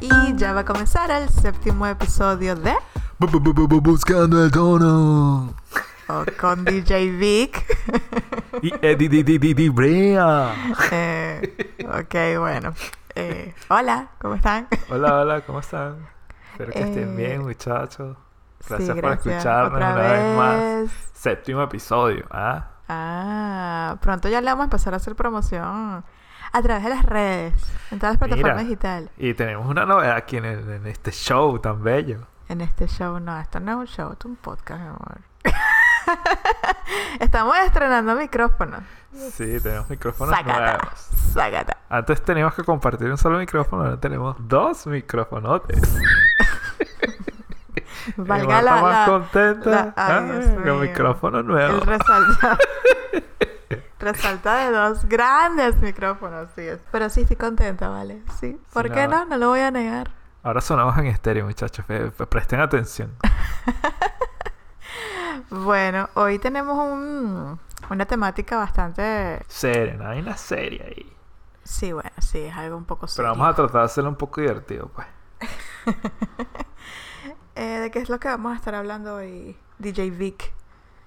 Y ya va a comenzar el séptimo episodio de Bu- bu- bu- bu- bu- Buscando el tono. o con DJ Vic. Y Eddie di di di di Brea. Eh, ok, bueno. Hola, ¿cómo están? Hola, hola, ¿cómo están? Espero que estén Eh, bien, muchachos. Gracias, Sí, por escucharnos Otra una vez más. Séptimo episodio, ¿ah? Ah, pronto ya le vamos a empezar a hacer promoción a través de las redes, en todas las plataformas Mira. digitales. Y tenemos una novedad aquí en, el- en este show tan bello. En este show, no, esto no es un show, esto es un podcast, mi amor. Estamos estrenando micrófonos. Sí, tenemos micrófonos Sácata, nuevos. sácata. Antes teníamos que compartir un solo micrófono, ahora tenemos dos micrófonotes. Valga la, más la- contenta. la- ay, Ah, Dios con mío. micrófono el nuevo. resalta. resalta de dos grandes micrófonos, sí. Pero sí estoy contenta, ¿vale? Sí. ¿Por Sí, qué no? No lo voy a negar. Ahora sonamos en estéreo, muchachos. Presten atención. Bueno, hoy tenemos un, una temática bastante... Seria, no hay una serie ahí. Sí, bueno, sí, es algo un poco Pero serio. vamos a tratar de hacerlo un poco divertido, pues. Eh, ¿De qué es lo que vamos a estar hablando hoy, DJ Vic?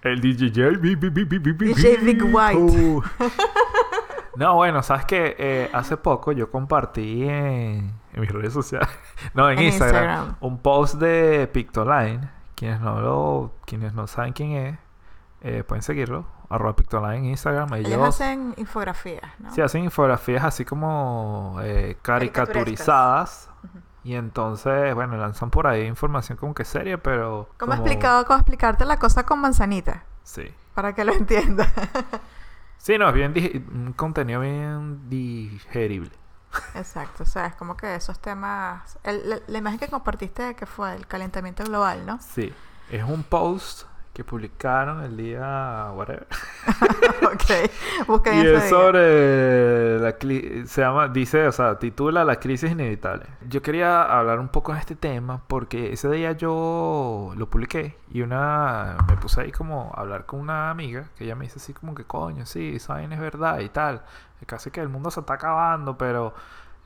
El DJ DJ Big White. Uh. No, bueno, sabes que hace poco yo compartí en, en mis redes sociales, no, en, En Instagram, Instagram. un post de Pictoline. Quienes no lo, quienes no saben quién es, eh, pueden seguirlo. Arroba Pictoline en Instagram. Ellos, Ellos hacen infografías, ¿no? Sí, hacen infografías así como eh, caricaturizadas. Y entonces, bueno, lanzan por ahí información como que seria, pero... ¿Cómo, como- explicado, ¿Cómo explicarte la cosa con manzanita? Sí. Para que lo entiendas. Sí, no, es bien un contenido bien digerible. Exacto, o sea, es como que esos temas... el- la, la imagen que compartiste que fue el calentamiento global, ¿no? Sí. Es un post que publicaron el día... whatever. ok, busquen Y es sobre la se llama, dice, o sea, titula La crisis inevitable. Yo quería hablar un poco de este tema porque ese día yo lo publiqué y una me puse ahí como a hablar con una amiga que ella me dice así como que coño, sí, vaina es verdad y tal. Casi que el mundo se está acabando, pero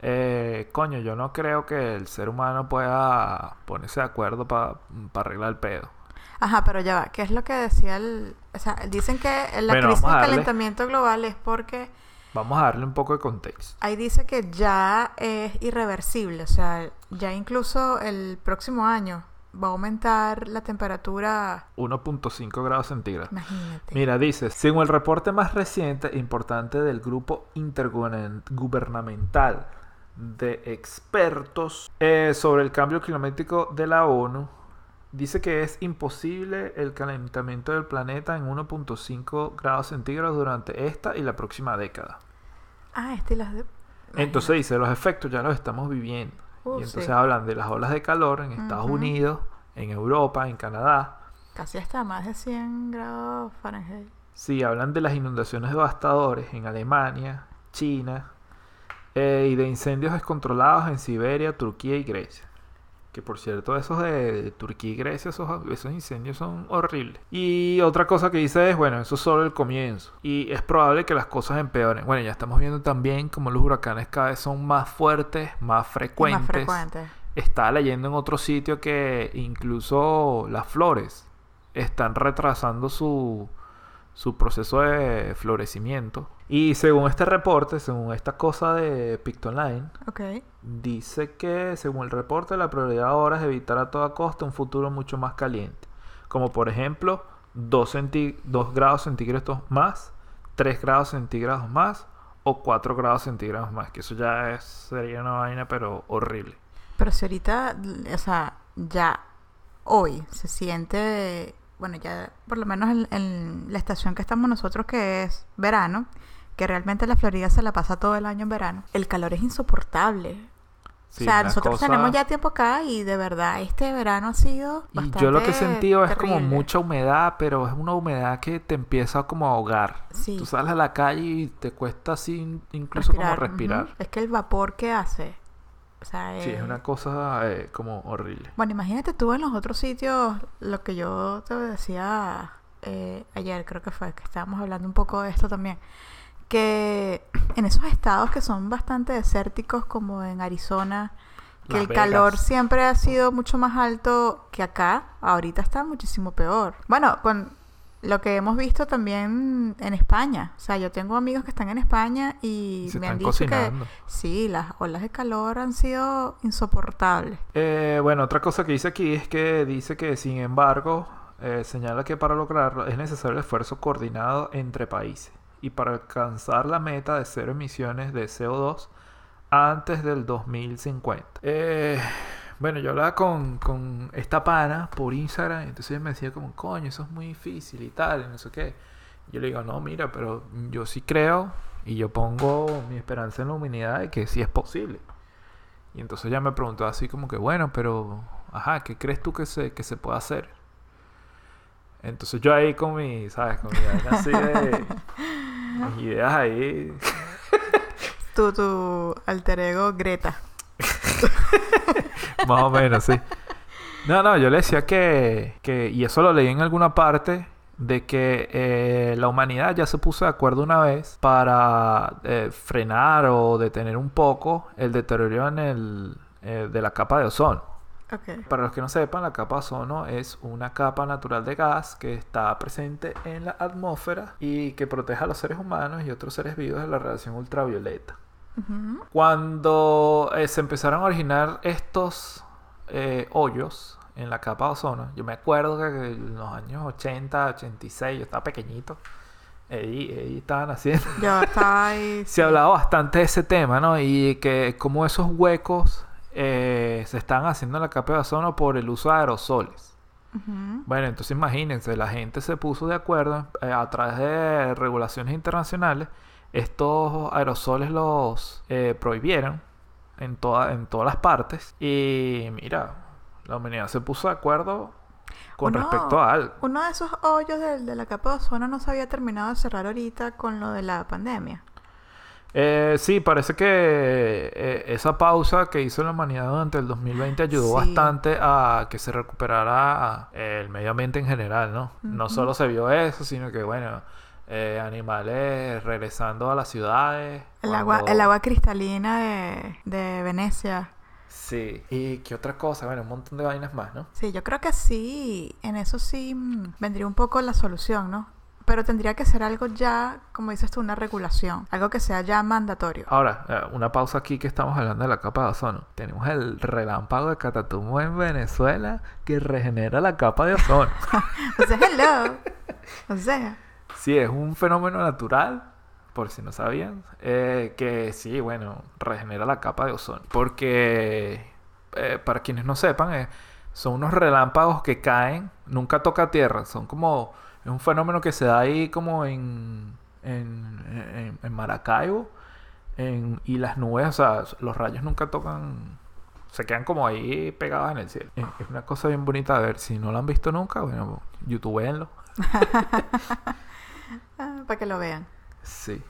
eh, coño, yo no creo que el ser humano pueda ponerse de acuerdo para arreglar el pedo. Ajá, pero ya va, ¿qué es lo que decía el... O sea, dicen que la Bueno, crisis del darle. calentamiento global es porque Vamos a darle un poco de contexto. ahí dice que ya es irreversible, o sea, ya incluso el próximo año va a aumentar la temperatura, 1.5 grados centígrados. imagínate. Mira, dice, según el reporte más reciente e importante del grupo intergubernamental de expertos eh, sobre el cambio climático de la ONU, dice que es imposible el calentamiento del planeta en 1.5 grados centígrados durante esta y la próxima década. Ah, este las de... Entonces dice, los efectos ya los estamos viviendo. Uh, y entonces sí. hablan de las olas de calor en Estados. Unidos, en Europa, en Canadá. Casi hasta más de 100 grados Fahrenheit. Sí, hablan de las inundaciones devastadoras en Alemania, China eh, y de incendios descontrolados en Siberia, Turquía y Grecia. Que por cierto, esos de Turquía y Grecia, esos, esos incendios son horribles. Y otra cosa que dice es, bueno, eso es solo el comienzo. Y es probable que las cosas empeoren. Bueno, ya estamos viendo también como los huracanes cada vez son más fuertes, más Y más frecuentes. frecuente. Estaba leyendo en otro sitio que incluso las flores están retrasando su, su proceso de florecimiento. Y según este reporte, según esta cosa de Pictoline, Ok. dice que según el reporte la prioridad ahora es evitar a toda costa un futuro mucho más caliente. Como por ejemplo 2, grados centígrados más, 3 grados centígrados más o 4 grados centígrados más. Que eso ya es- sería una vaina pero horrible. Pero si ahorita, o sea, ya hoy se siente, bueno, ya por lo menos en, en la estación que estamos nosotros, que es verano, que realmente la Florida se la pasa todo el año en verano, el calor es insoportable. Sí, o sea, nosotros cosa- tenemos ya tiempo acá y de verdad este verano ha sido Y bastante yo lo que he sentido es como mucha humedad, pero es una humedad que te empieza como a ahogar. Sí. Tú sales a la calle y te cuesta así incluso como respirar. Es que el vapor que hace O sea, Sí, es eh, una cosa eh, como horrible. Bueno, imagínate tú en los otros sitios, lo que yo te decía eh, ayer, creo que fue, que estábamos hablando un poco de esto también, que en esos estados que son bastante desérticos, como en Arizona, que Las el calor siempre ha sido mucho más alto que acá, ahorita está muchísimo peor. Bueno, con lo que hemos visto también en España, o sea, yo tengo amigos que están en España y Se me han dicho que cocinando. sí, las olas de calor han sido insoportables. Eh, bueno, otra cosa que dice aquí es que dice que, sin embargo, eh, señala que para lograrlo es necesario el esfuerzo coordinado entre países y para alcanzar la meta de cero emisiones de CO2 antes del 2050. Eh, bueno, yo hablaba con, con esta pana por Instagram, entonces ella me decía como, coño, eso es muy difícil y tal, y no sé qué. Yo le digo, no, mira, pero yo sí creo y yo pongo mi esperanza en la humanidad de que sí es posible. Y entonces ella me preguntó así como que, bueno, pero, ajá, ¿qué crees tú que se, que se puede hacer? Entonces yo ahí con mi, ¿sabes? Con mi así de... ideas ahí... Tu, tu alter ego Greta. Más o menos, sí. No, no, yo le decía que, que, y eso lo leí en alguna parte, de que eh, la humanidad ya se puso de acuerdo una vez para eh, frenar o detener un poco el deterioro en el, eh, de la capa de ozono. Ok. Para los que no sepan, la capa de ozono es una capa natural de gas que está presente en la atmósfera y que protege a los seres humanos y otros seres vivos de la radiación ultravioleta. Ujú. Cuando eh, se empezaron a originar estos eh, hoyos en la capa de ozono, yo me acuerdo que en los años 80, 86, yo estaba pequeñito, ahí, ahí estaban haciendo. Yo estaba ahí. Se hablaba bastante de ese tema, ¿no? Y que como esos huecos eh, se están haciendo en la capa de ozono por el uso de aerosoles. Bueno, entonces imagínense, la gente se puso de acuerdo eh, a través de regulaciones internacionales. Estos aerosoles los eh, prohibieron en, toda, en todas las partes. Y mira, la humanidad se puso de acuerdo con Uno- respecto a algo. Uno de esos hoyos del- de, la capa de ozono no se había terminado de cerrar ahorita con lo de la pandemia. Eh, sí, parece que eh, esa pausa que hizo la humanidad durante el 2020 ayudó Sí. bastante a que se recuperara eh, el medio ambiente en general, ¿no? No solo se vio eso, sino que, bueno, eh, animales regresando a las ciudades. El agua, el agua cristalina de, de Venecia. Sí. ¿Y qué otra cosa? Bueno, un montón de vainas más, ¿no? Sí, yo creo que sí, en eso sí mm, vendría un poco la solución, ¿no? Pero tendría que ser algo ya, como dices tú, una regulación, algo que sea ya mandatorio. Ahora, eh, una pausa aquí que estamos hablando de la capa de ozono. Tenemos el relámpago de Catatumbo en Venezuela que regenera la capa de ozono. O sea, hello. O sea, Sí, es un fenómeno natural, por si no sabían, eh, que sí, bueno, regenera la capa de ozono. Porque, eh, para quienes no sepan, eh, son unos relámpagos que caen, nunca toca tierra, son como, es un fenómeno que se da ahí como en, en, en- en Maracaibo, en- y las nubes, o sea, los rayos nunca tocan, se quedan como ahí pegados en el cielo. Es es una cosa bien bonita de ver, si no lo han visto nunca, bueno, youtubeenlo. ah, para que lo vean. Sí.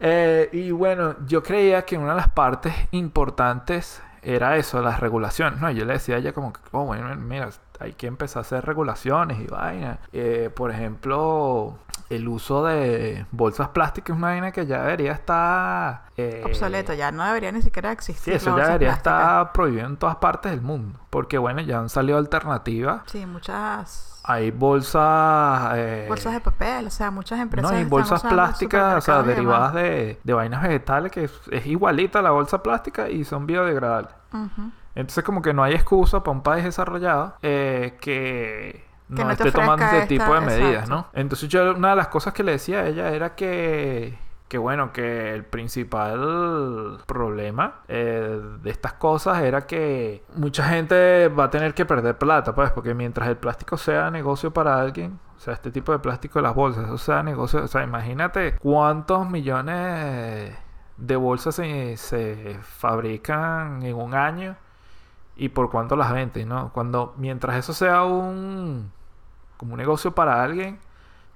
Eh, y bueno, yo creía que una de las partes importantes era eso, las regulaciones, ¿no? Yo le decía a ella como que, oh, bueno, mira, hay que empezar a hacer regulaciones y vainas. Eh, por ejemplo, el uso de bolsas plásticas es una vaina que ya debería estar... eh, Obsoleto, ya no debería ni siquiera Sí, existir. eso la ya debería estar prohibido en todas partes del mundo. Porque bueno, ya han salido alternativas. Sí, muchas Hay bolsas... eh, bolsas de papel, o sea, muchas empresas No, y están bolsas plásticas, o sea, derivadas de, de vainas vegetales, que es, es igualita a la bolsa plástica y son biodegradables. Ujú. Entonces, como que no hay excusa para un país desarrollado eh, que no, esté tomando este tipo de esta- medidas, exacto. ¿no? Entonces, yo una de las cosas que le decía a ella era que, que bueno, que el principal problema eh, de estas cosas era que mucha gente va a tener que perder plata, pues, porque mientras el plástico sea negocio para alguien, o sea, este tipo de plástico de las bolsas, eso sea negocio, o sea, imagínate cuántos millones de bolsas se, se fabrican en un año y por cuánto las venden, ¿no? Cuando mientras eso sea un como un negocio para alguien,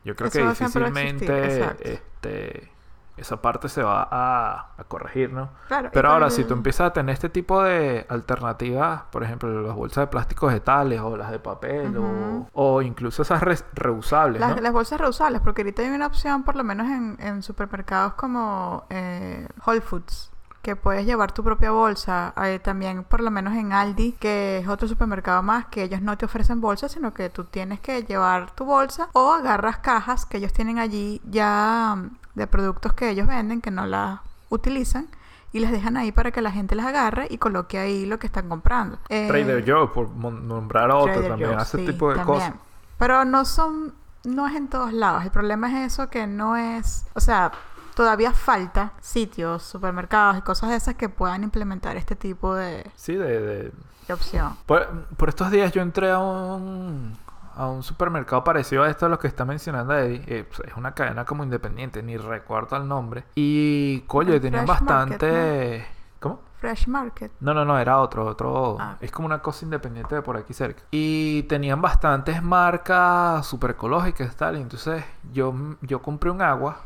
yo creo Eso que difícilmente este esa parte se va a, a corregir, ¿no? Claro, Pero ahora, si tú empiezas a tener este tipo de alternativas, por ejemplo, las bolsas de plástico vegetales o las de papel o, o incluso esas re- reusables, Las, ¿no? las bolsas reusables, porque ahorita hay una opción, por lo menos en, en supermercados como eh, Whole Foods, que puedes llevar tu propia bolsa. Hay también, por lo menos en Aldi, que es otro supermercado más, que ellos no te ofrecen bolsas, sino que tú tienes que llevar tu bolsa o agarras cajas que ellos tienen allí ya mm, de productos que ellos venden, que no las utilizan. Y les dejan ahí para que la gente las agarre y coloque ahí lo que están comprando. Eh, Trader Joe, por nombrar a otro, también hace sí, tipo de también. cosas. Pero no son, no es en todos lados. El problema es eso que no es, o sea, todavía falta sitios, supermercados y cosas de esas que puedan implementar este tipo de, Sí, de, de- de opción. Por, por estos días yo entré a un, a un supermercado parecido a esto, a los que está mencionando Eddie. Eh, pues, es una cadena como independiente, ni recuerdo el nombre. Y, coño, tenían bastante... ¿Cómo? Fresh Market. No, no, no, era otro, otro. Ah. Es como una cosa independiente de por aquí cerca. Y tenían bastantes marcas super ecológicas y tal. Y entonces yo, yo compré un agua.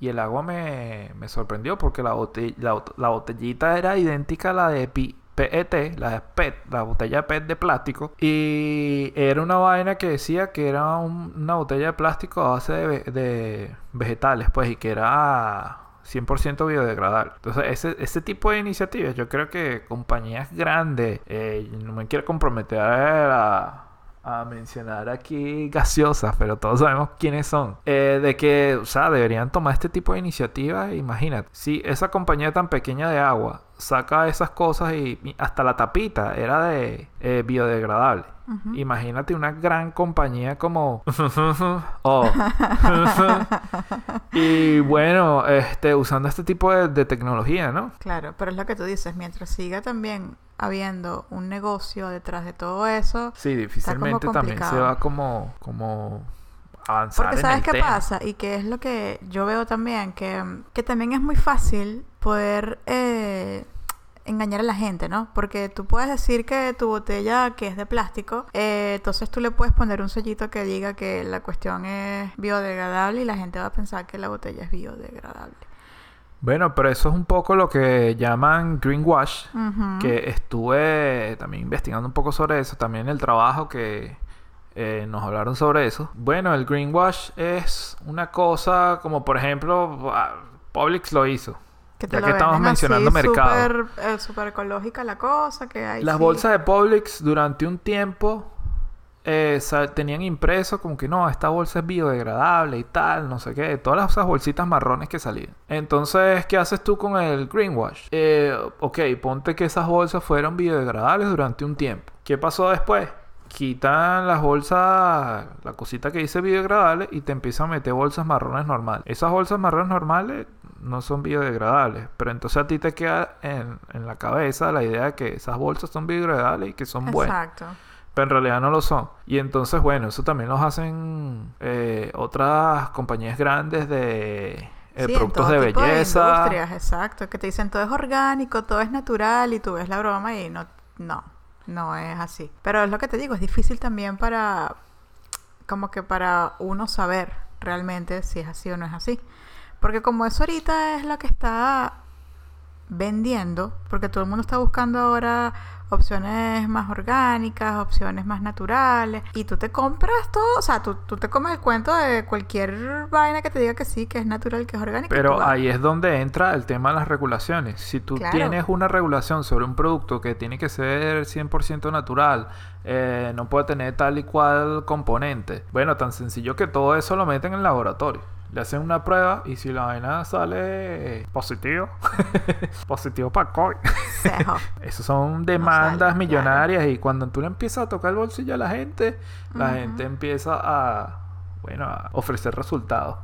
Y el agua me, me sorprendió porque la, la, la botellita era idéntica a la de Pi- PET, la de PET, la botella PET de plástico. Y era una vaina que decía que era un- una botella de plástico a base de, de vegetales, pues, y que era 100% biodegradable. Entonces, ese, ese tipo de iniciativas, yo creo que compañías grandes, eh, no me quiero comprometer a, a mencionar aquí gaseosas, pero todos sabemos quiénes son, eh, de que, o sea, deberían tomar este tipo de iniciativas. Imagínate, si esa compañía tan pequeña de agua saca esas cosas y, hasta la tapita era de eh, biodegradable. Imagínate una gran compañía como oh. y bueno, este usando este tipo de, de tecnología, ¿no? Claro, pero es lo que tú dices, mientras siga también habiendo un negocio detrás de todo eso, Sí, difícilmente también se va como como avanzar Porque en sabes el qué tema. pasa y que es lo que yo veo también, que, que también es muy fácil poder eh, engañar a la gente, ¿no? Porque tú puedes decir que tu botella que es de plástico, eh, entonces tú le puedes poner un sellito que diga que la cuestión es biodegradable y la gente va a pensar que la botella es biodegradable. Bueno, pero eso es un poco lo que llaman greenwash, que estuve también investigando un poco sobre eso, también el trabajo que eh, nos hablaron sobre eso. Bueno, el greenwash es una cosa como por ejemplo, ah, Publix lo hizo. Que ya lo que estamos venden así, mencionando mercado. Súper eh, súper ecológica la cosa, que hay. Las sí. bolsas de Publix durante un tiempo eh, tenían impreso como que no, esta bolsa es biodegradable y tal, no sé qué, todas esas bolsitas marrones que salían. Entonces, ¿qué haces tú con el greenwash? Eh, ok, ponte que esas bolsas fueron biodegradables durante un tiempo. ¿Qué pasó después? Quitan las bolsas, la cosita que dice biodegradable y te empiezan a meter bolsas marrones normales. Esas bolsas marrones normales no son biodegradables, pero entonces a ti te queda en, en la cabeza la idea de que esas bolsas son biodegradables y que son buenas Exacto. pero en realidad no lo son. Y entonces, bueno, eso también los hacen eh, otras compañías grandes de eh, Sí, en productos todo de tipo belleza. industrias, exacto. Que te dicen todo es orgánico, todo es natural y tú ves la broma y no, no, no es así. Pero es lo que te digo, es difícil también para, como que para uno saber realmente si es así o no es así. Porque como eso ahorita es lo que está vendiendo, porque todo el mundo está buscando ahora opciones más orgánicas, opciones más naturales, y tú te compras todo, o sea, tú, tú te comes el cuento de cualquier vaina que te diga que sí, que es natural, que es tú Pero ahí es donde entra el tema de las regulaciones. Si tú Claro. tienes una regulación sobre un producto que tiene que ser 100% natural, eh, no puede tener tal y cual componente. Bueno, tan sencillo que todo eso lo meten en el laboratorio. Le hacen una prueba y si la vaina sale positivo, positivo para COVID. Esas son demandas sale, millonarias y cuando tú le empiezas a tocar el bolsillo a la gente, la gente empieza a, bueno, a ofrecer resultados.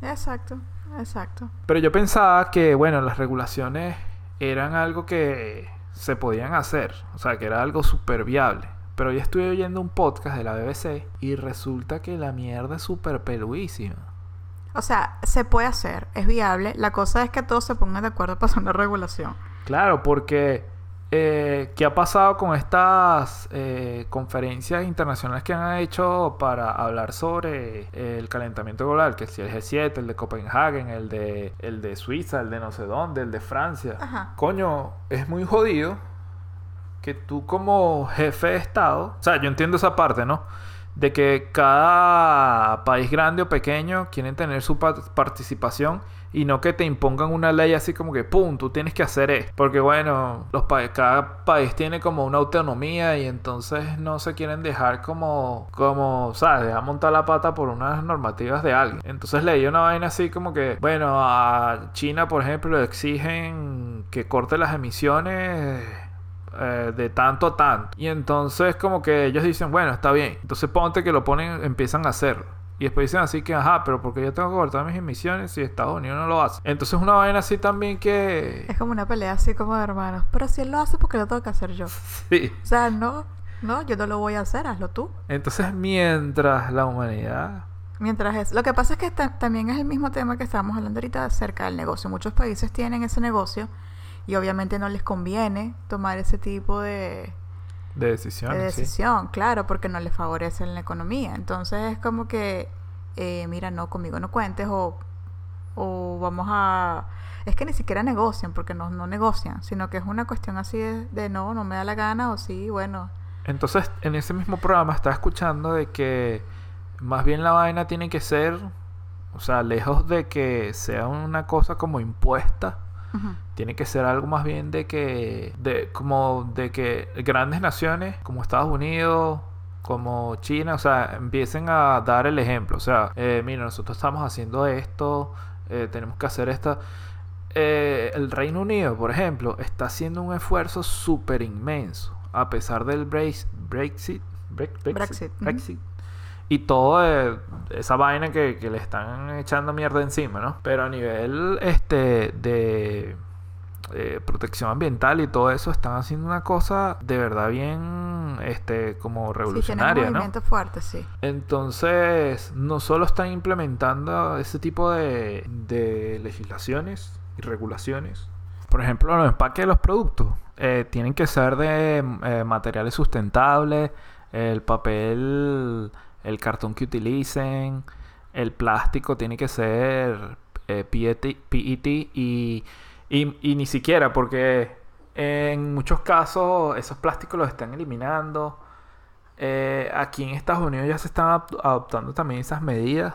Exacto, exacto. Pero yo pensaba que, bueno, las regulaciones eran algo que se podían hacer, o sea, que era algo súper viable. Pero hoy estuve oyendo un podcast de la BBC y resulta que la mierda es súper peluísima. O sea, se puede hacer, es viable. La cosa es que todos se pongan de acuerdo para hacer una regulación. Claro, porque eh, ¿qué ha pasado con estas eh, conferencias internacionales que han hecho para hablar sobre el calentamiento global? Que si el G7, el de Copenhague, el de, el de Suiza, el de no sé dónde, el de Francia. Ajá. Coño, es muy jodido que tú como jefe de Estado, o sea, yo entiendo esa parte, ¿no? De que cada país grande o pequeño quieren tener su pa- participación y no que te impongan una ley así como que, pum, tú tienes que hacer esto. Porque bueno, los pa- cada país tiene como una autonomía y entonces no se quieren dejar como, como, ¿sabes? Dejar montar la pata por unas normativas de alguien. Entonces leí una vaina así como que, bueno, a China, por ejemplo, exigen que corte las emisiones eh, de tanto a tanto. Y entonces como que ellos dicen, bueno, está bien. Entonces ponte que lo ponen, empiezan a hacerlo. Y después dicen así que, ajá, pero porque yo tengo que cortar mis emisiones si Estados Unidos no lo hace. Entonces una vaina así también que... Es como una pelea así como de hermanos. Pero si él lo hace, porque lo tengo que hacer yo? Sí. O sea, no, no, yo no lo voy a hacer, hazlo tú. Entonces mientras la humanidad... Mientras es. Lo que pasa es que ta- también es el mismo tema que estábamos hablando ahorita acerca del negocio. Muchos países tienen ese negocio y obviamente no les conviene tomar ese tipo de, De de decisiones, sí. decisión, claro, porque no les favorece en la economía. Entonces es como que, eh, mira, no, conmigo no cuentes o, o vamos a... Es que ni siquiera negocian, porque no, no negocian, sino que es una cuestión así de, de no, no me da la gana o sí, bueno. Entonces, en ese mismo programa estaba escuchando de que más bien la vaina tiene que ser, o sea, lejos de que sea una cosa como impuesta. Tiene que ser algo más bien de que, de, como de que grandes naciones como Estados Unidos, como China, o sea, empiecen a dar el ejemplo. O sea, eh, mira, nosotros estamos haciendo esto, eh, tenemos que hacer esta. Eh, el Reino Unido, por ejemplo, está haciendo un esfuerzo súper inmenso, a pesar del Brex- Brexit, Brex- Brexit, ujú. Brexit, y todo eh, esa vaina que, que le están echando mierda encima, ¿no? Pero a nivel este de eh, protección ambiental y todo eso están haciendo una cosa de verdad bien este como Sí, revolucionaria, ¿no? movimientos fuertes, sí. Entonces, no solo están implementando ese tipo de, de legislaciones y regulaciones. Por ejemplo, los empaques de los productos eh, tienen que ser de eh, materiales sustentables, el papel, el cartón que utilicen, el plástico tiene que ser PET, PET y, y, y ni siquiera porque en muchos casos esos plásticos los están eliminando. Eh, aquí en Estados Unidos ya se están adop- adoptando también esas medidas.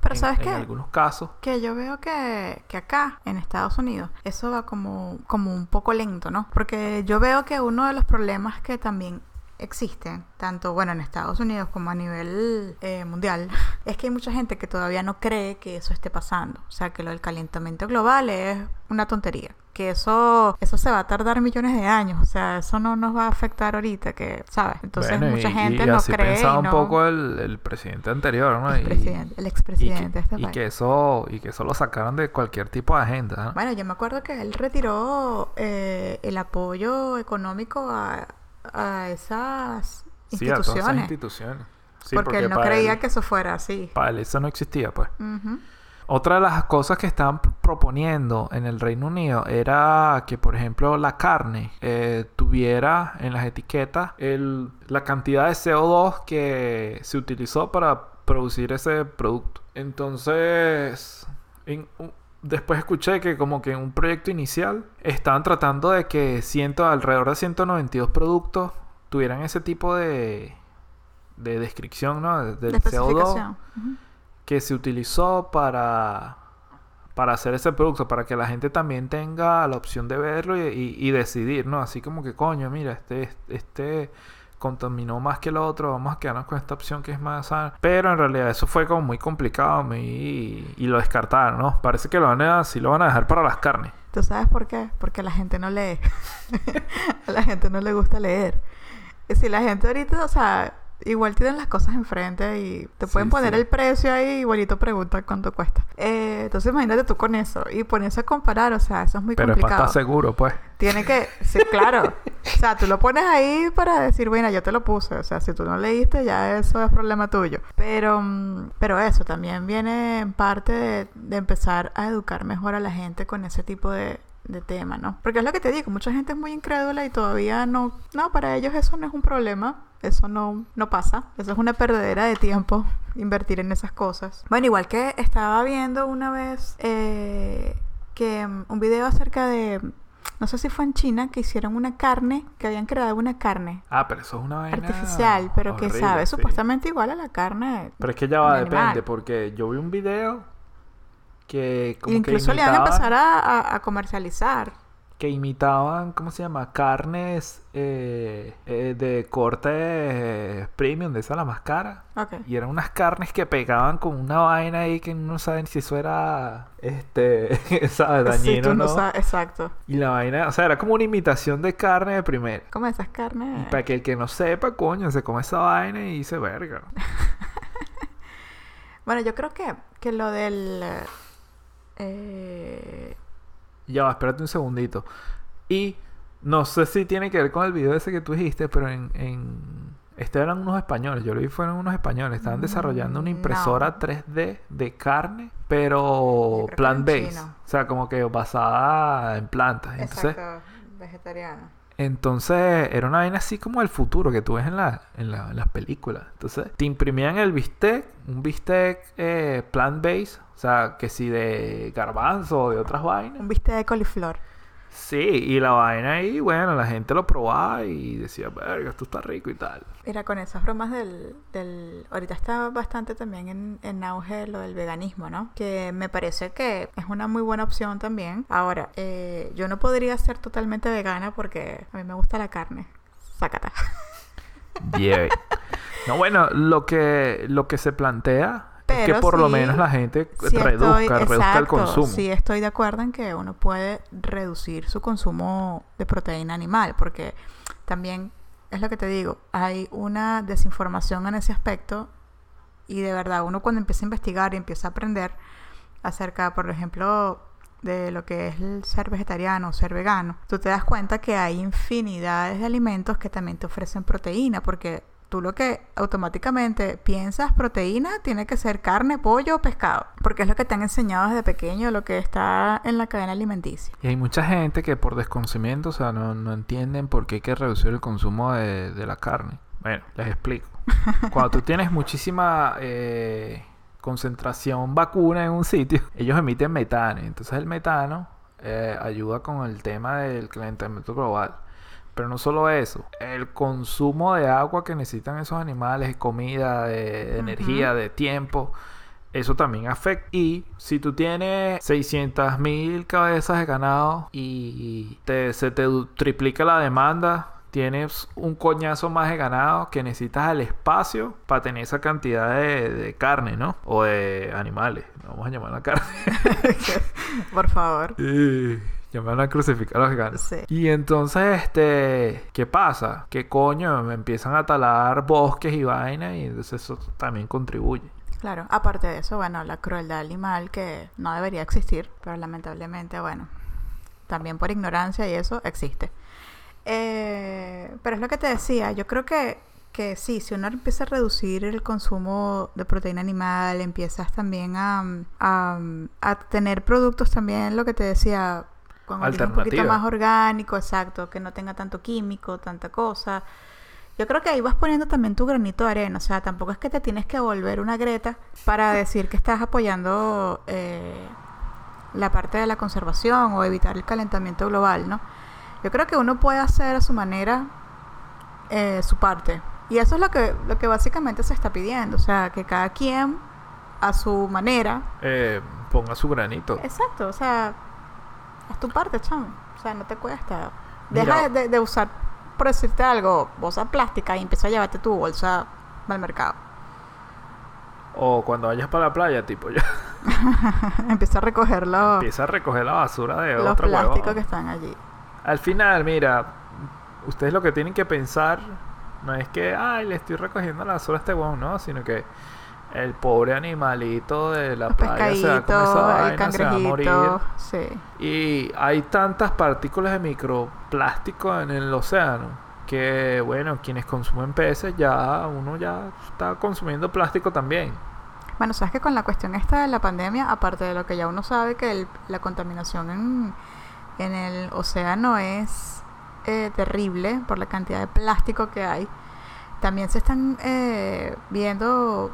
Pero en, ¿sabes en qué? algunos casos. Que yo veo que, que acá, en Estados Unidos, eso va como, como un poco lento, ¿no? Porque yo veo que uno de los problemas que también existen, tanto bueno en Estados Unidos como a nivel eh, mundial, es que hay mucha gente que todavía no cree que eso esté pasando. O sea, que lo del calentamiento global es una tontería. Que eso, eso se va a tardar millones de años. O sea, eso no nos va a afectar ahorita, que, ¿sabes? Entonces Bueno, mucha y- gente y no así cree. pensaba y un no- poco el, el presidente anterior, ¿no? el, presidente, el y expresidente de este y que eso y que eso lo sacaron de cualquier tipo de agenda ¿no? Bueno, yo me acuerdo que él retiró eh, el apoyo económico a, a esas sí a todas esas instituciones. Sí, porque, él no creía él- que eso fuera así. para él eso no existía pues otra de las cosas que estaban proponiendo en el Reino Unido era que por ejemplo la carne eh, tuviera en las etiquetas el, la cantidad de CO2 que se utilizó para producir ese producto entonces en Después escuché que como que en un proyecto inicial estaban tratando de que ciento, alrededor de 192 productos tuvieran ese tipo de, de descripción, ¿no? De- Del La CO2 especificación. Ujú. que se utilizó para, para hacer ese producto, para que la gente también tenga la opción de verlo y, y- y decidir, ¿no? Así como que, coño, mira, este, este contaminó más que el otro, vamos a quedarnos con esta opción que es más sana. Pero en realidad eso fue como muy complicado muy, y, lo descartaron, ¿no? Parece que lo van a, sí lo van a dejar para las carnes. ¿Tú sabes por qué? Porque la gente no lee. a la gente no le gusta leer. Si la gente ahorita, o sea, igual tienen las cosas enfrente y te pueden Sí, poner sí. el precio ahí, igualito preguntan cuánto cuesta. Eh, entonces imagínate tú con eso y ponerse a comparar, o sea, eso es muy Pero es para complicado. estar seguro, pues. Tiene que, sí, claro. O sea, tú lo pones ahí para decir, bueno, yo te lo puse. O sea, si tú no leíste, ya eso es problema tuyo. Pero, mm, pero eso también viene en parte de, de empezar a educar mejor a la gente con ese tipo de, de tema, ¿no? Porque es lo que te digo, mucha gente es muy incrédula y todavía no, no, para ellos eso no es un problema, eso no, no pasa, eso es una perdedera de tiempo invertir en esas cosas. Bueno, igual que estaba viendo una vez eh, que mm, un video acerca de, no sé si fue en China, que hicieron una carne, que habían creado una carne Ah, pero eso es una vaina artificial, pero que sabe sí. supuestamente igual a la carne. Pero es que ya va, animal. depende, porque yo vi un video que como Incluso que le van a empezar a, a- a comercializar. Que imitaban, ¿cómo se llama? Carnes eh, eh, de corte eh, premium, de esa la más cara. Ok. Y eran unas carnes que pegaban con una vaina ahí que no saben si eso era, este, ¿sabes? Sí, Dañino o no exacto. Y la vaina, o sea, era como una imitación de carne de primera. Como esas carnes. Y para que el que no sepa, coño, se come esa vaina y dice, verga. Bueno, yo creo que, que lo del... eh, Ya va, espérate un segundito. Y no sé si tiene que ver con el video ese que tú dijiste, pero en... en... Este eran unos españoles, yo lo vi fueron unos españoles, estaban desarrollando una Mm, impresora no. 3D de carne, pero Yo creo que plant era en based, chino. o sea, como que basada en plantas. Entonces, exacto, vegetariano. Entonces era una vaina así como el futuro que tú ves en, la, en, la- en las películas. Entonces, te imprimían el bistec, un bistec eh, plant based, o sea, que si de garbanzo o de otras vainas. Un bistec de coliflor. Sí, y la vaina ahí, bueno, la gente lo probaba y decía, verga, esto está rico y tal. Mira, con esas bromas del... del ahorita está bastante también en, en auge lo del veganismo, ¿no? Que me parece que es una muy buena opción también. Ahora, eh, yo no podría ser totalmente vegana porque a mí me gusta la carne. Sácata. Yeah. No, bueno, lo que, lo que se plantea que por lo menos la gente Sí reduzca, estoy- reduzca el exacto, consumo. Sí, estoy de acuerdo en que uno puede reducir su consumo de proteína animal, porque también es lo que te digo, hay una desinformación en ese aspecto y de verdad uno cuando empieza a investigar y empieza a aprender acerca, por ejemplo, de lo que es el ser vegetariano o ser vegano, tú te das cuenta que hay infinidades de alimentos que también te ofrecen proteína, porque tú lo que automáticamente piensas proteína tiene que ser carne, pollo o pescado, porque es lo que te han enseñado desde pequeño, lo que está en la cadena alimenticia. Y hay mucha gente que por desconocimiento, o sea, no, no entienden por qué hay que reducir el consumo de, de la carne. Bueno, les explico. Cuando tú tienes muchísima eh, concentración vacuna en un sitio, ellos emiten metano. Entonces el metano eh, ayuda con el tema del calentamiento global. Pero no solo eso, el consumo de agua que necesitan esos animales, comida, de, de energía, de tiempo, eso también afecta. Y si tú tienes 600 mil cabezas de ganado y te- se te triplica la demanda, tienes un coñazo más de ganado que necesitas el espacio para tener esa cantidad de, de carne, ¿no? O de animales. Vamos a llamar la carne. Por favor. Y ya me van a crucificar los veganos. Sí. Y entonces, este, ¿qué pasa? Que coño, me empiezan a talar bosques y vainas y entonces eso también contribuye. Claro, aparte de eso, bueno, la crueldad animal que no debería existir, pero lamentablemente, bueno, también por ignorancia y eso existe. Eh, pero es lo que te decía, yo creo que, que sí, si uno empieza a reducir el consumo de proteína animal, empiezas también a, a, a tener productos también, lo que te decía, con origen un poquito más orgánico, exacto, que no tenga tanto químico, tanta cosa. Yo creo que ahí vas poniendo también tu granito de arena. O sea, tampoco es que te tienes que volver una greta para decir que estás apoyando eh, la parte de la conservación o evitar el calentamiento global, ¿no? Yo creo que uno puede hacer a su manera eh, su parte. Y eso es lo que, lo que básicamente se está pidiendo. O sea, que cada quien a su manera. Eh, ponga su granito. Exacto, o sea, haz tu parte, chamo. O sea, no te cuesta. Deja de, de usar, por decirte algo, bolsa plástica y empieza a llevarte tu bolsa al mercado. O cuando vayas para la playa, tipo, ya empieza a recoger los, empieza a recoger la basura de los plásticos que están allí. Al final, mira, ustedes lo que tienen que pensar no es que, ay, le estoy recogiendo la basura a este huevón, no, sino que el pobre animalito de la Los playa se va a comer esa vaina, se va a morir. Sí. Y hay tantas partículas de microplástico en el océano que, bueno, quienes consumen peces ya, uno ya está consumiendo plástico también. Bueno, sabes que con la cuestión esta de la pandemia, aparte de lo que ya uno sabe que el- la contaminación en, en el océano es eh, terrible por la cantidad de plástico que hay. También se están eh, viendo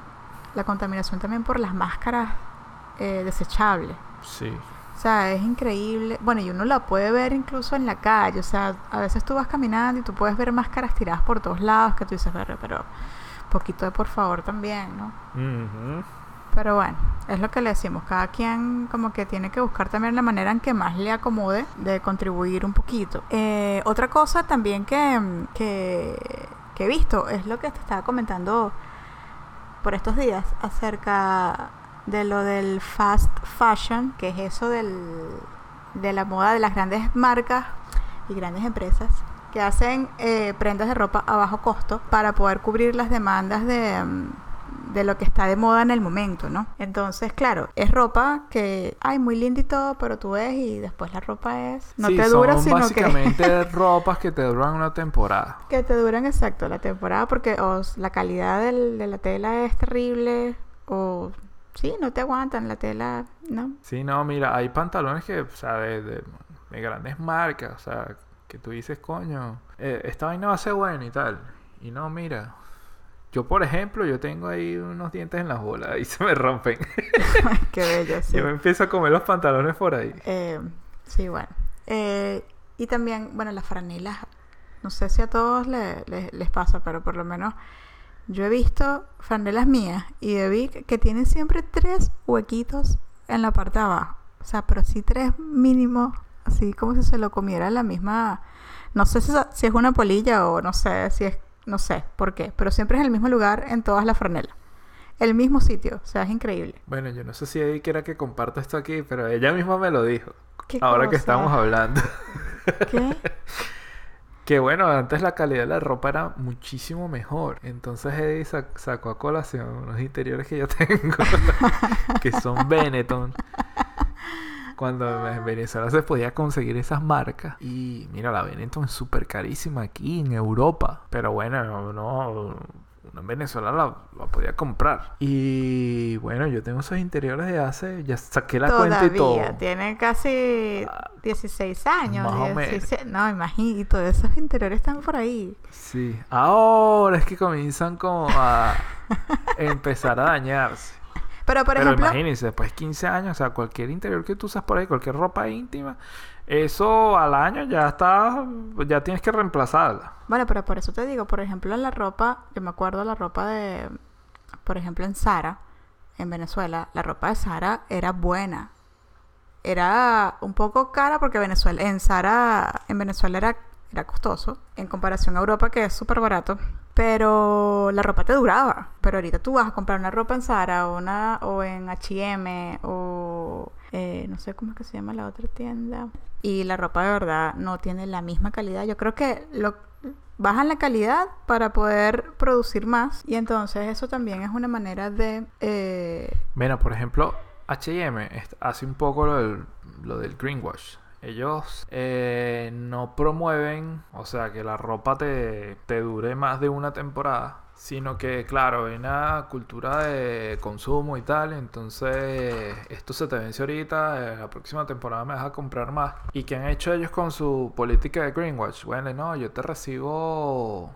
la contaminación también por las máscaras eh, desechables. Sí. O sea, es increíble. Bueno, y uno la puede ver incluso en la calle. O sea, a veces tú vas caminando y tú puedes ver máscaras tiradas por todos lados que tú dices, "Verga, pero poquito de por favor también, ¿no? Pero bueno, es lo que le decimos. Cada quien como que tiene que buscar también la manera en que más le acomode de contribuir un poquito. Eh, otra cosa también que, que, que he visto es lo que te estaba comentando por estos días acerca de lo del fast fashion, que es eso del, de la moda de las grandes marcas y grandes empresas que hacen eh, prendas de ropa a bajo costo para poder cubrir las demandas de, mm, de lo que está de moda en el momento, ¿no? Entonces, claro, es ropa que, ay, muy linda y todo, pero tú ves y después la ropa es, no Sí, te dura, son sino básicamente ropas que te duran una temporada. que, que te duran exacto la temporada porque o s- la calidad del- de la tela es terrible o sí, no te aguantan la tela, ¿no? Sí, no, mira, hay pantalones que, o sea, de, de- de grandes marcas, o sea, que tú dices, coño, eh, esta vaina va a ser buena y tal. Y no, mira, yo por ejemplo, yo tengo ahí unos dientes en las bolas y se me rompen. Ay, Qué bello, sí. Yo me empiezo a comer los pantalones por ahí. Eh, sí, bueno. Eh, y también, bueno, las franelas, no sé si a todos le- le- les pasa, pero por lo menos yo he visto franelas mías y de Vic que tienen siempre tres huequitos en la parte de abajo. O sea, pero sí tres mínimos, así como si se lo comiera la misma... No sé si, si es una polilla o no sé si es... No sé por qué, pero siempre es el mismo lugar en todas las franelas. El mismo sitio, o sea, es increíble. Bueno, yo no sé si Eddie quiera que comparta esto aquí, pero ella misma me lo dijo. ¿Qué Ahora que estamos hablando. ¿Qué? Que bueno, antes la calidad de la ropa era muchísimo mejor. Entonces Eddie sa- sacó a colación unos interiores que yo tengo, que son Benetton. Cuando en Venezuela se podía conseguir esas marcas. Y mira, la Benetton es súper carísima aquí en Europa. Pero bueno, no, en Venezuela la, la podía comprar. Y bueno, yo tengo esos interiores de hace, ya saqué la cuenta y todo. Tiene casi Ah, 16 años. más o menos. 16 No, imagínate, todos esos interiores están por ahí. Sí, ahora es que comienzan como a empezar a dañarse. Pero, por Pero ejemplo, imagínense, después de 15 años, o sea, cualquier interior que tú usas por ahí, cualquier ropa íntima, eso al año ya está, ya tienes que reemplazarla. bueno, pero por eso te digo, por ejemplo, en la ropa, yo me acuerdo la ropa de, por ejemplo, en Zara, en Venezuela, la ropa de Zara era buena. Era un poco cara porque Venezuela, en Zara, en Venezuela era, era costoso en comparación a Europa que es súper barato. Pero la ropa te duraba. Pero ahorita tú vas a comprar una ropa en Zara o, una, o en H&M o eh, no sé cómo es que se llama la otra tienda. Y la ropa de verdad no tiene la misma calidad. Yo creo que lo bajan la calidad para poder producir más. Y entonces eso también es una manera de... eh, Mira, por ejemplo, H&M hace un poco lo del, lo del greenwash. Ellos eh, no promueven, o sea, que la ropa te, te dure más de una temporada, sino que, claro, hay una cultura de consumo y tal, entonces esto se te vence ahorita, eh, la próxima temporada me vas a comprar más. ¿Y qué han hecho ellos con su política de greenwash? Bueno, no, yo te recibo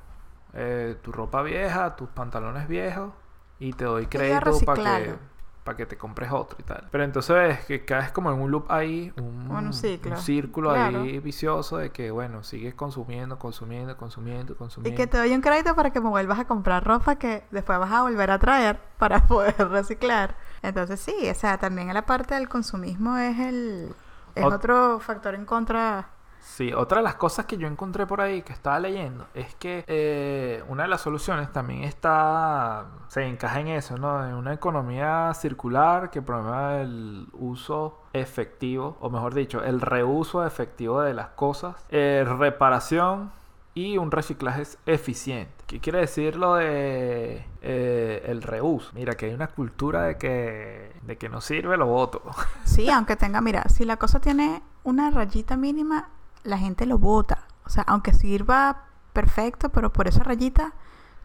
eh, tu ropa vieja, tus pantalones viejos y te doy crédito para que. Para que te compres otro y tal. Pero entonces es que caes como en un loop ahí, un, Bueno, un círculo Claro. ahí vicioso de que, bueno, sigues consumiendo, consumiendo, consumiendo, y consumiendo. que te doy un crédito para que me vuelvas a comprar ropa que después vas a volver a traer para poder reciclar. Entonces sí, o sea, también la parte del consumismo es el es Ot- otro factor en contra. Sí, otra de las cosas que yo encontré por ahí que estaba leyendo es que eh, una de las soluciones también está, se encaja en eso, ¿no? En una economía circular que promueva el uso efectivo, o mejor dicho, el reuso efectivo de las cosas, eh, reparación y un reciclaje eficiente. ¿Qué quiere decir lo de eh, el reuso? Mira, que hay una cultura de que, de que no sirve, lo voto. Sí, aunque tenga, mira, si la cosa tiene una rayita mínima, la gente lo bota. O sea, aunque sirva perfecto, pero por esa rayita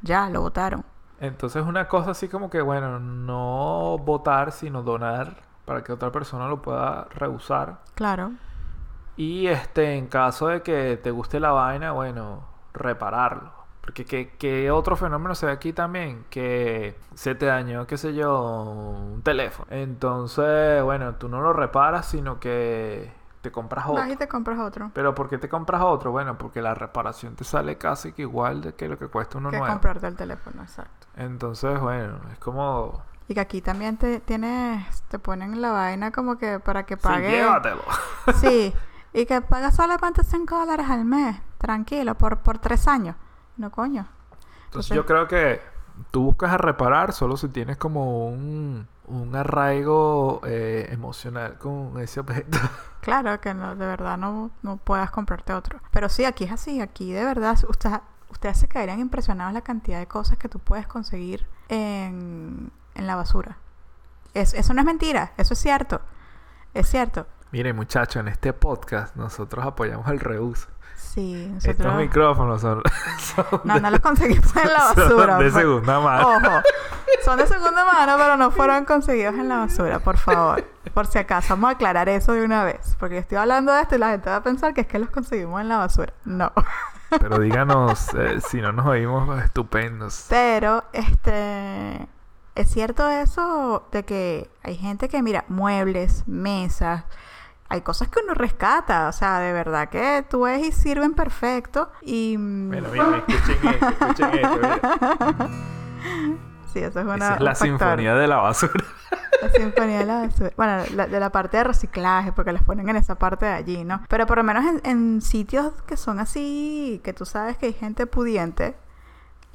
ya lo botaron. Entonces una cosa así como que, bueno, no votar, sino donar para que otra persona lo pueda reusar. Claro. Y este, en caso de que te guste la vaina, bueno, repararlo. Porque ¿qué, qué otro fenómeno se ve aquí también? Que se te dañó, qué sé yo, un teléfono. Entonces, bueno, tú no lo reparas, sino que te compras otro. Vas y te compras otro. Pero ¿por qué te compras otro? Bueno, porque la reparación te sale casi que igual de que lo que cuesta uno que nuevo. comprarte el teléfono, exacto. Entonces, bueno, es como... Y que aquí también te tienes, te ponen la vaina como que para que Sí, pague. llévatelo. Sí, y que pagas solamente 5 dólares al mes, tranquilo, por, por tres años. No, coño. Entonces Entonces- yo creo que tú buscas a reparar solo si tienes como un, un arraigo eh, emocional con ese objeto. Claro que no, de verdad no, no puedas comprarte otro. Pero sí, aquí es así. Aquí de verdad, usted- ustedes se caerían impresionados la cantidad de cosas que tú puedes conseguir en, en la basura. Es- eso no es mentira, eso es cierto. Es cierto. Mire muchachos, en este podcast nosotros apoyamos el reuso. Sí, Estos nosotros... micrófonos son, son No, de, no los conseguimos en la son basura. de pues. segunda mano. Ojo, son de segunda mano, pero no fueron conseguidos en la basura, por favor. Por si acaso, vamos a aclarar eso de una vez. Porque estoy hablando de esto y la gente va a pensar que es que los conseguimos en la basura. No. Pero díganos eh, si no nos oímos estupendos. Pero, este. Es cierto eso de que hay gente que, mira, muebles, mesas. Hay cosas que uno rescata. O sea, de verdad que tú ves y sirven perfecto. Y. mm, Bueno, miren, escuchen esto, escuchen esto. mira. sí, eso es una. Esa es la factor. sinfonía de la basura. La sinfonía de la basura. Bueno, la- de la parte de reciclaje, porque las ponen en esa parte de allí, ¿no? Pero por lo menos en, en sitios que son así, que tú sabes que hay gente pudiente,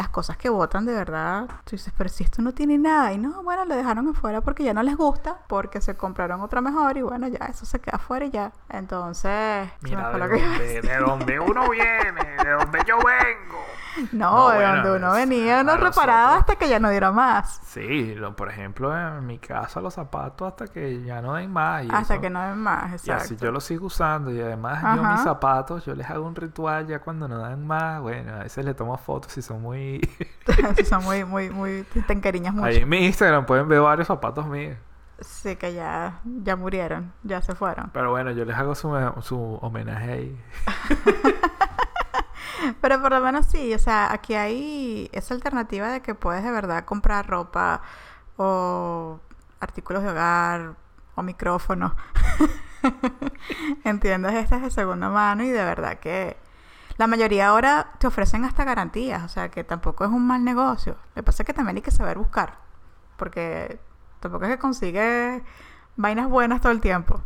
las cosas que votan de verdad, tú dices, pero si esto no tiene nada, y no, bueno, lo dejaron afuera porque ya no les gusta, porque se compraron otra mejor, y bueno, ya eso se queda afuera y ya. Entonces, Mira, de lo que donde, de donde uno viene, de donde yo vengo. No, No, de bueno, donde uno es- venía, no reparaba hasta que ya no diera más. Sí, lo- por ejemplo, en mi casa los zapatos hasta que ya no den más. Y Hasta eso. que no den más, Y exacto. así yo los sigo usando. Y además yo mis zapatos, yo les hago un ritual ya cuando no dan más. Bueno, a veces le tomo fotos si son muy... Sí, son muy, muy, muy, te encariñas mucho. Ahí en mi Instagram pueden ver varios zapatos míos. Sí, que ya, ya murieron, ya se fueron. Pero bueno, yo les hago su, su homenaje ahí. Pero por lo menos sí, o sea, aquí hay esa alternativa de que puedes de verdad comprar ropa o artículos de hogar o micrófonos. ¿Entiendes? Estas de segunda mano y de verdad que la mayoría ahora te ofrecen hasta garantías, o sea, que tampoco es un mal negocio. Lo que pasa es que también hay que saber buscar, porque tampoco es que consigues vainas buenas todo el tiempo.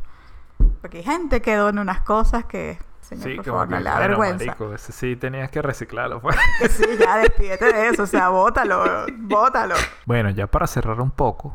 Porque hay gente que dona unas cosas que, señor, Sí, por favor, no le da vergüenza. marico, ese sí tenías que reciclarlo. Pues. Sí, ya despídete de eso, o sea, bótalo, bótalo. Bueno, ya para cerrar un poco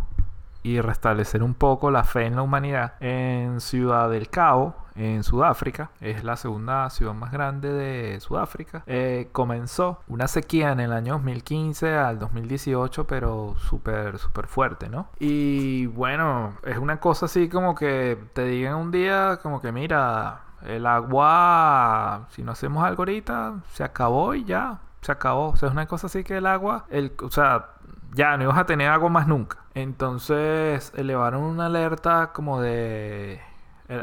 y restablecer un poco la fe en la humanidad, en Ciudad del Cabo, en Sudáfrica, es la segunda ciudad más grande de Sudáfrica, eh, comenzó una sequía en el año 2015 al 2018, pero súper, súper fuerte, ¿no? Y bueno, es una cosa así como que te digan un día como que mira, el agua, si no hacemos algo ahorita, se acabó y ya, se acabó. O sea, es una cosa así que el agua, el, o sea, ya no ibas a tener agua más nunca. Entonces elevaron una alerta como de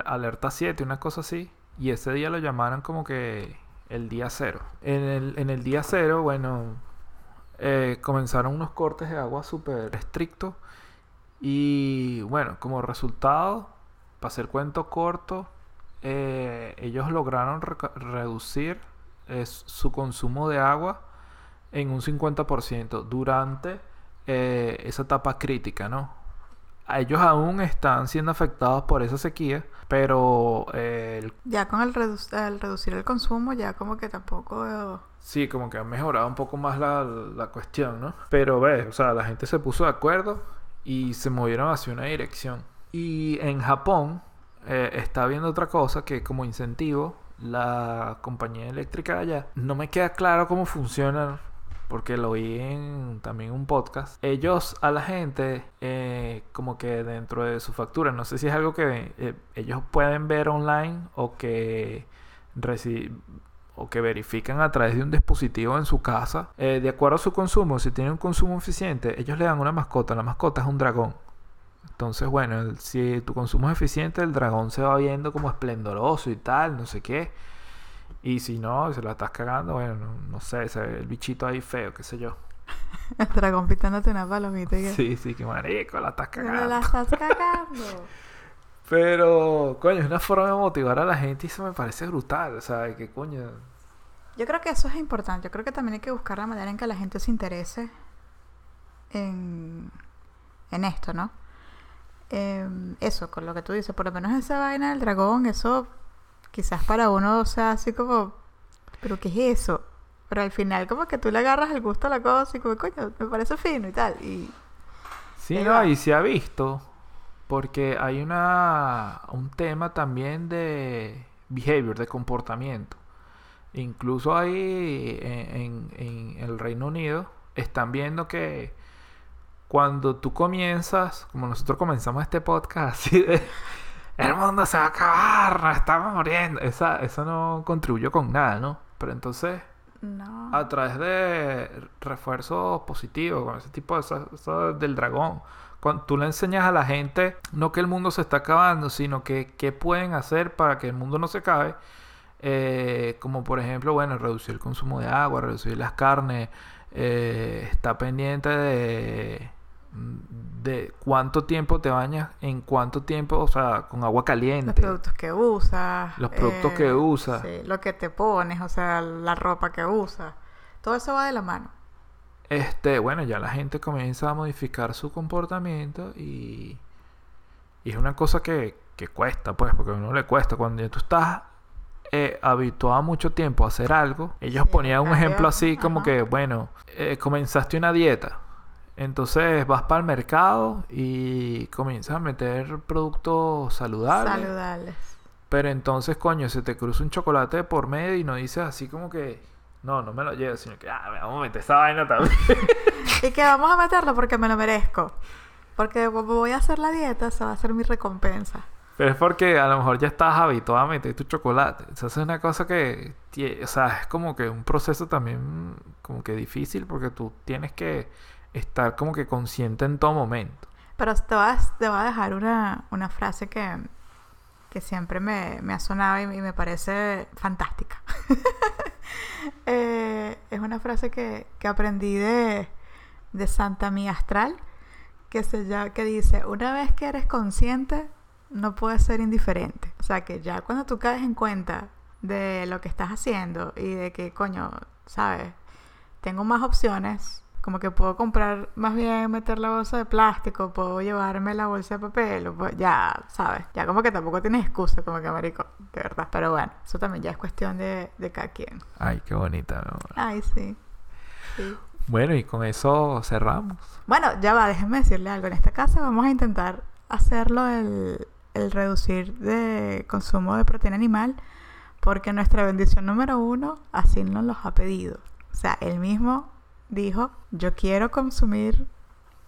alerta 7, una cosa así. Y ese día lo llamaron como que el día cero. En el, en el día cero, bueno, eh, comenzaron unos cortes de agua súper estrictos. Y bueno, como resultado, para hacer cuento corto, eh, ellos lograron reca- reducir eh, su consumo de agua en un 50% durante eh, esa etapa crítica, ¿no? Ellos aún están siendo afectados por esa sequía, pero eh, el- Ya con el, redu- el reducir el consumo, ya como que tampoco... sí, como que han mejorado un poco más la, la cuestión, ¿no? Pero ves, o sea, la gente se puso de acuerdo y se movieron hacia una dirección. Y en Japón eh, está viendo otra cosa que como incentivo la compañía eléctrica allá. No me queda claro cómo funciona porque lo oí en también un podcast. Ellos a la gente eh, como que dentro de su factura, no sé si es algo que eh, ellos pueden ver online o que o que verifican a través de un dispositivo en su casa, eh, de acuerdo a su consumo, si tiene un consumo eficiente, ellos le dan una mascota. La mascota es un dragón. Entonces, bueno, si tu consumo es eficiente, el dragón se va viendo como esplendoroso y tal, no sé qué. Y si no, se la estás cagando, bueno, no, no sé, se ve el bichito ahí feo, qué sé yo. El dragón pitándote una palomita y que... Sí, sí, que marico, la estás "Me la cagando. estás cagando. Pero, coño, es una forma de motivar a la gente y eso me parece brutal. O sea, que coño. Yo creo que eso es importante. Yo creo que también hay que buscar la manera en que la gente se interese en, en esto, ¿no? Em, eso, con lo que tú dices, por lo menos esa vaina del dragón, eso quizás para uno sea así como, ¿pero qué es eso? Pero al final como que tú le agarras el gusto a la cosa y como, coño, me parece fino y tal. Y Sí, no, y se ha visto. Porque hay una un tema también de behavior, de comportamiento. Incluso ahí en, en- en el Reino Unido están viendo que cuando tú comienzas, como nosotros comenzamos este podcast así de el mundo se va a acabar, nos estamos muriendo. Esa, eso no contribuyó con nada, ¿no? Pero entonces no. a través de refuerzos positivos, con ese tipo de eso, eso del dragón. Cuando tú le enseñas a la gente, no que el mundo se está acabando, sino que qué pueden hacer para que el mundo no se acabe. eh, como por ejemplo, bueno, reducir el consumo de agua, reducir las carnes, eh, está pendiente de, de cuánto tiempo te bañas, en cuánto tiempo, o sea, con agua Los caliente. productos que usas. Los productos que usas. Sí, lo que te pones, o sea, la ropa que usas. Todo eso va de la mano. Este, bueno, ya la gente comienza a modificar su comportamiento y, y es una cosa que, que cuesta, pues, porque a uno le cuesta. Cuando tú estás eh, habituado mucho tiempo a hacer algo, ellos Sí, ponían un ejemplo así como ajá. que, bueno, eh, comenzaste una dieta. Entonces vas para el mercado y comienzas a meter productos saludables. Saludables. Pero entonces, coño, se te cruza un chocolate por medio y no dices así como que, no, no me lo lleves, sino que, ah, vamos a meter esa vaina también. Y que vamos a meterlo porque me lo merezco. Porque como voy a hacer la dieta, esa va a ser mi recompensa. Pero es porque a lo mejor ya estás habituado a meter tu chocolate. Eso es una cosa que, o sea, es como que un proceso también como que difícil porque tú tienes que estar como que consciente en todo momento. Pero te voy a, te voy a dejar una, una frase que, que siempre me, me ha sonado y, me parece fantástica. Eh, es una frase que, que aprendí de, de Santa Mía Astral, que, se llama, que dice, una vez que eres consciente, no puedes ser indiferente. O sea que ya cuando tú caes en cuenta de lo que estás haciendo y de que, coño, ¿sabes? Tengo más opciones, como que puedo comprar, más bien meter la bolsa de plástico, puedo llevarme la bolsa de papel, o ya, ¿sabes? Ya como que tampoco tienes excusa, como que, marico, de verdad. Pero bueno, eso también ya es cuestión de, de cada quien. Ay, qué bonita. mi amor. Ay, sí. sí. Bueno, y con eso cerramos. Bueno, ya va, déjenme decirle algo. En esta casa vamos a intentar hacerlo el, el reducir de consumo de proteína animal porque nuestra bendición número uno así nos los ha pedido. O sea, él mismo dijo, yo quiero consumir...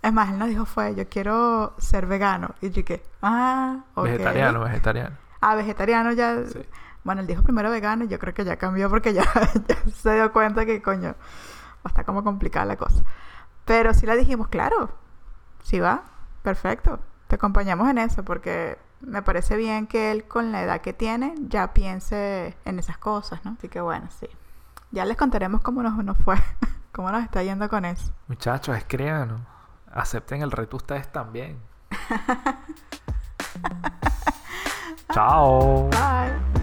Es más, él no dijo fue, yo quiero ser vegano. Y yo que, ah, ok. Vegetariano, vegetariano. Ah, vegetariano ya... Sí. Bueno, él dijo primero vegano y yo creo que ya cambió porque ya, ya se dio cuenta que, coño, está como complicada la cosa. Pero sí le dijimos, claro, sí va, perfecto. Te acompañamos en eso porque me parece bien que él con la edad que tiene ya piense en esas cosas, ¿no? Así que bueno, sí. Ya les contaremos cómo nos, nos fue, cómo nos está yendo con eso. Muchachos, escríbanos. Acepten el reto ustedes también. Chao. Bye.